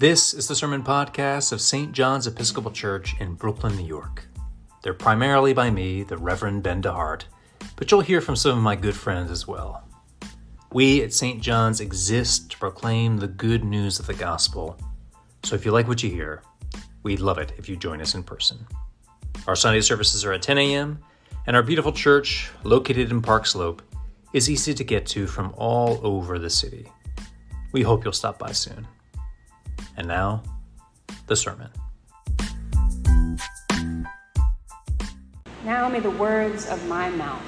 This is the Sermon Podcast of St. John's Episcopal Church in Brooklyn, New York. They're primarily by me, the Reverend Ben DeHart, but you'll hear from some of my good friends as well. We at St. John's exist to proclaim the good news of the gospel. So if you like what you hear, we'd love it if you join us in person. Our Sunday services are at 10 a.m., and our beautiful church, located in Park Slope, is easy to get to from all over the city. We hope you'll stop by soon. And now, the sermon. Now may the words of my mouth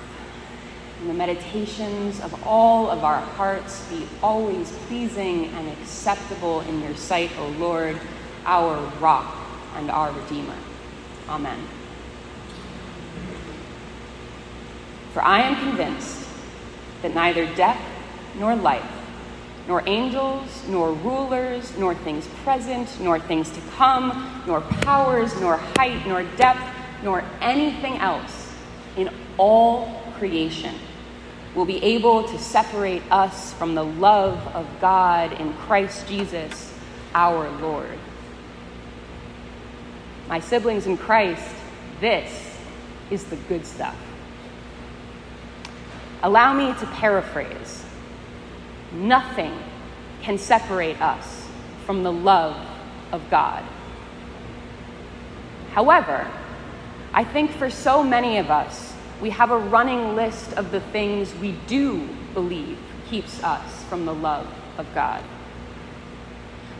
and the meditations of all of our hearts be always pleasing and acceptable in your sight, O Lord, our rock and our Redeemer. Amen. For I am convinced that neither death nor life, nor angels, nor rulers, nor things present, nor things to come, nor powers, nor height, nor depth, nor anything else in all creation will be able to separate us from the love of God in Christ Jesus our Lord. My siblings in Christ, this is the good stuff. Allow me to paraphrase nothing can separate us from the love of God. However, I think for so many of us, we have a running list of the things we do believe keeps us from the love of God.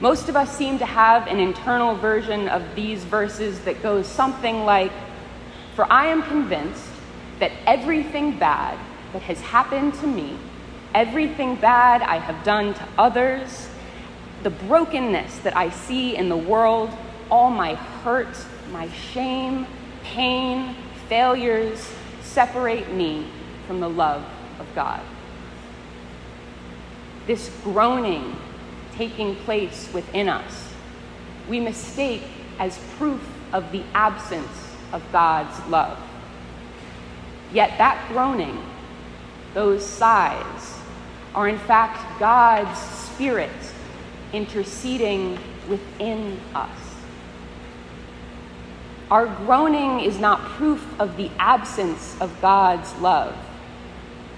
Most of us seem to have an internal version of these verses that goes something like For I am convinced that everything bad that has happened to me, everything bad I have done to others, the brokenness that I see in the world, all my hurt, my shame, pain, failures separate me from the love of God. This groaning taking place within us, we mistake as proof of the absence of God's love. Yet that groaning those sighs are in fact God's Spirit interceding within us. Our groaning is not proof of the absence of God's love,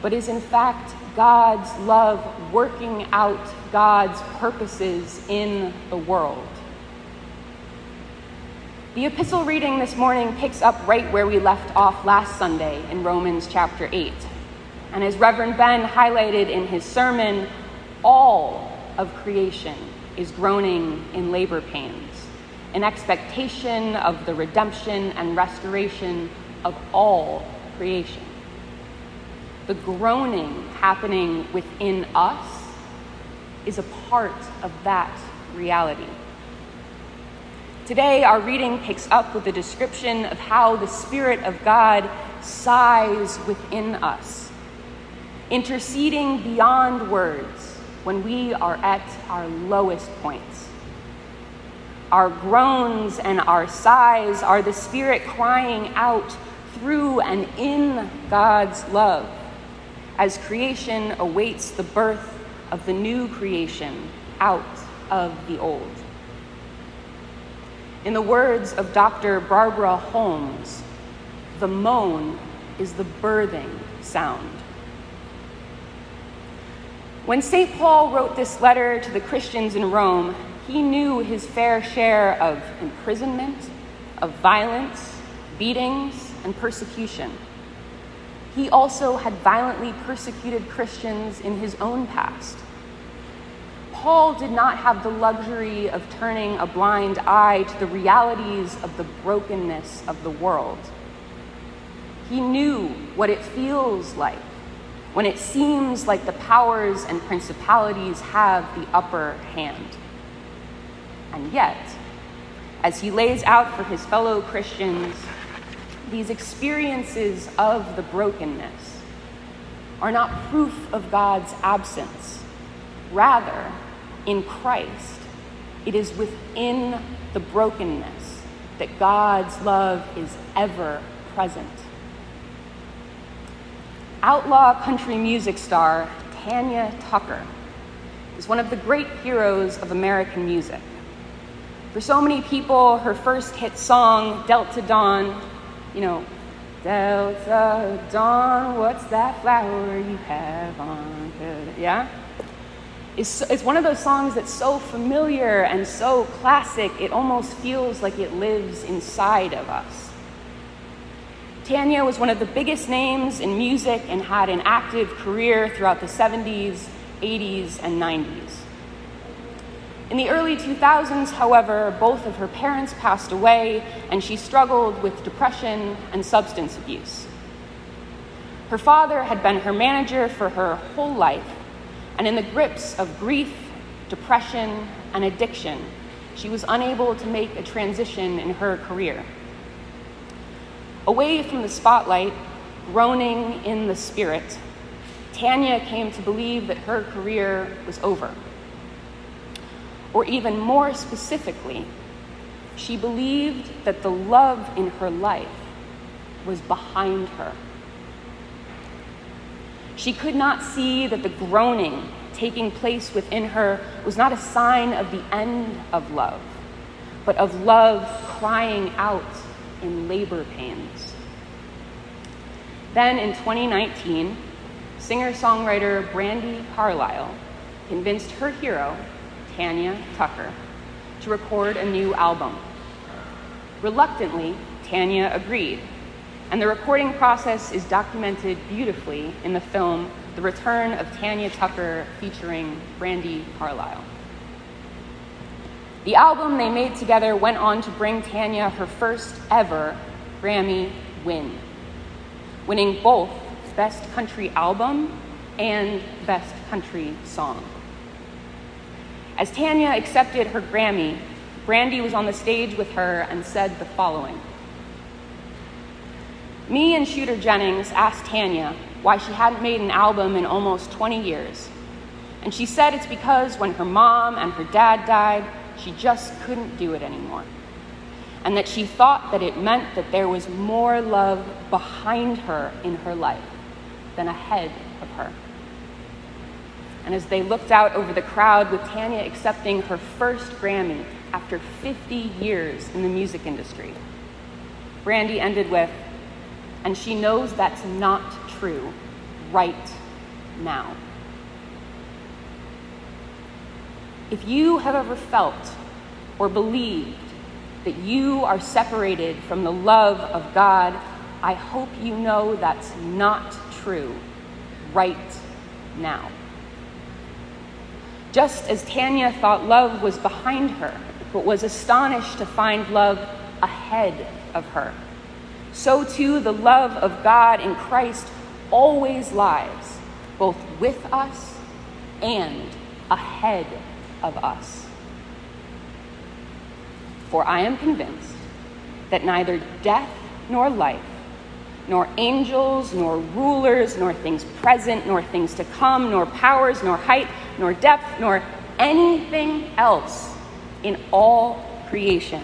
but is in fact God's love working out God's purposes in the world. The epistle reading this morning picks up right where we left off last Sunday in Romans chapter 8. And as Reverend Ben highlighted in his sermon, all of creation is groaning in labor pains, in expectation of the redemption and restoration of all creation. The groaning happening within us is a part of that reality. Today, our reading picks up with a description of how the Spirit of God sighs within us interceding beyond words when we are at our lowest points. Our groans and our sighs are the Spirit crying out through and in God's love as creation awaits the birth of the new creation out of the old. In the words of Dr. Barbara Holmes, the moan is the birthing sound. When St. Paul wrote this letter to the Christians in Rome, he knew his fair share of imprisonment, of violence, beatings, and persecution. He also had violently persecuted Christians in his own past. Paul did not have the luxury of turning a blind eye to the realities of the brokenness of the world. He knew what it feels like when it seems like the powers and principalities have the upper hand. And yet, as he lays out for his fellow Christians, these experiences of the brokenness are not proof of God's absence. Rather, in Christ, it is within the brokenness that God's love is ever present. Outlaw country music star Tanya Tucker is one of the great heroes of American music. For so many people, her first hit song, Delta Dawn, you know, Delta Dawn, what's that flower you have on? Yeah? It's, it's one of those songs that's so familiar and so classic, it almost feels like it lives inside of us. Tanya was one of the biggest names in music and had an active career throughout the 70s, 80s, and 90s. In the early 2000s, however, both of her parents passed away and she struggled with depression and substance abuse. Her father had been her manager for her whole life, and in the grips of grief, depression, and addiction, she was unable to make a transition in her career. Away from the spotlight, groaning in the spirit, Tanya came to believe that her career was over. Or even more specifically, she believed that the love in her life was behind her. She could not see that the groaning taking place within her was not a sign of the end of love, but of love crying out in labor pains. Then in 2019, singer songwriter Brandi Carlile convinced her hero, Tanya Tucker, to record a new album. Reluctantly, Tanya agreed, and the recording process is documented beautifully in the film The Return of Tanya Tucker featuring Brandi Carlile. The album they made together went on to bring Tanya her first ever Grammy win, winning both Best Country Album and Best Country Song. As Tanya accepted her Grammy, Brandi was on the stage with her and said the following Me and Shooter Jennings asked Tanya why she hadn't made an album in almost 20 years. And she said it's because when her mom and her dad died, she just couldn't do it anymore. And that she thought that it meant that there was more love behind her in her life than ahead of her. And as they looked out over the crowd with Tanya accepting her first Grammy after 50 years in the music industry, Brandi ended with, and she knows that's not true right now. If you have ever felt or believed that you are separated from the love of God, I hope you know that's not true right now. Just as Tanya thought love was behind her, but was astonished to find love ahead of her, so too the love of God in Christ always lies, both with us and ahead of us. For I am convinced that neither death nor life, nor angels, nor rulers, nor things present, nor things to come, nor powers, nor height, nor depth, nor anything else in all creation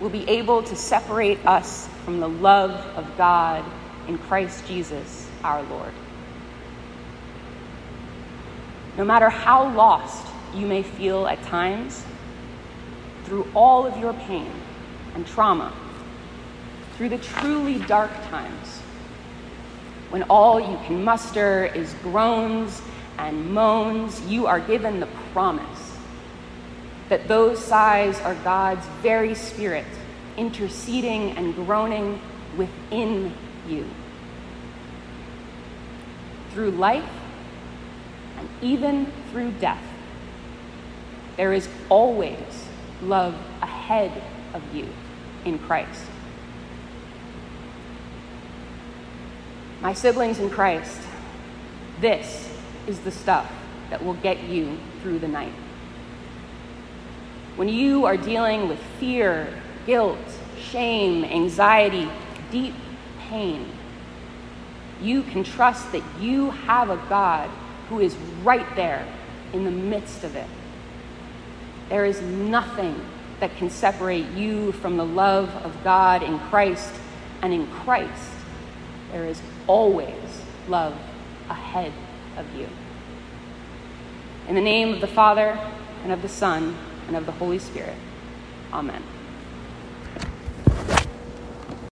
will be able to separate us from the love of God in Christ Jesus our Lord. No matter how lost you may feel at times, through all of your pain and trauma, through the truly dark times, when all you can muster is groans and moans, you are given the promise that those sighs are God's very spirit interceding and groaning within you. Through life and even through death, there is always love ahead of you in Christ. My siblings in Christ, this is the stuff that will get you through the night. When you are dealing with fear, guilt, shame, anxiety, deep pain, you can trust that you have a God who is right there in the midst of it. There is nothing that can separate you from the love of God in Christ, and in Christ, there is always love ahead of you. In the name of the Father, and of the Son, and of the Holy Spirit. Amen.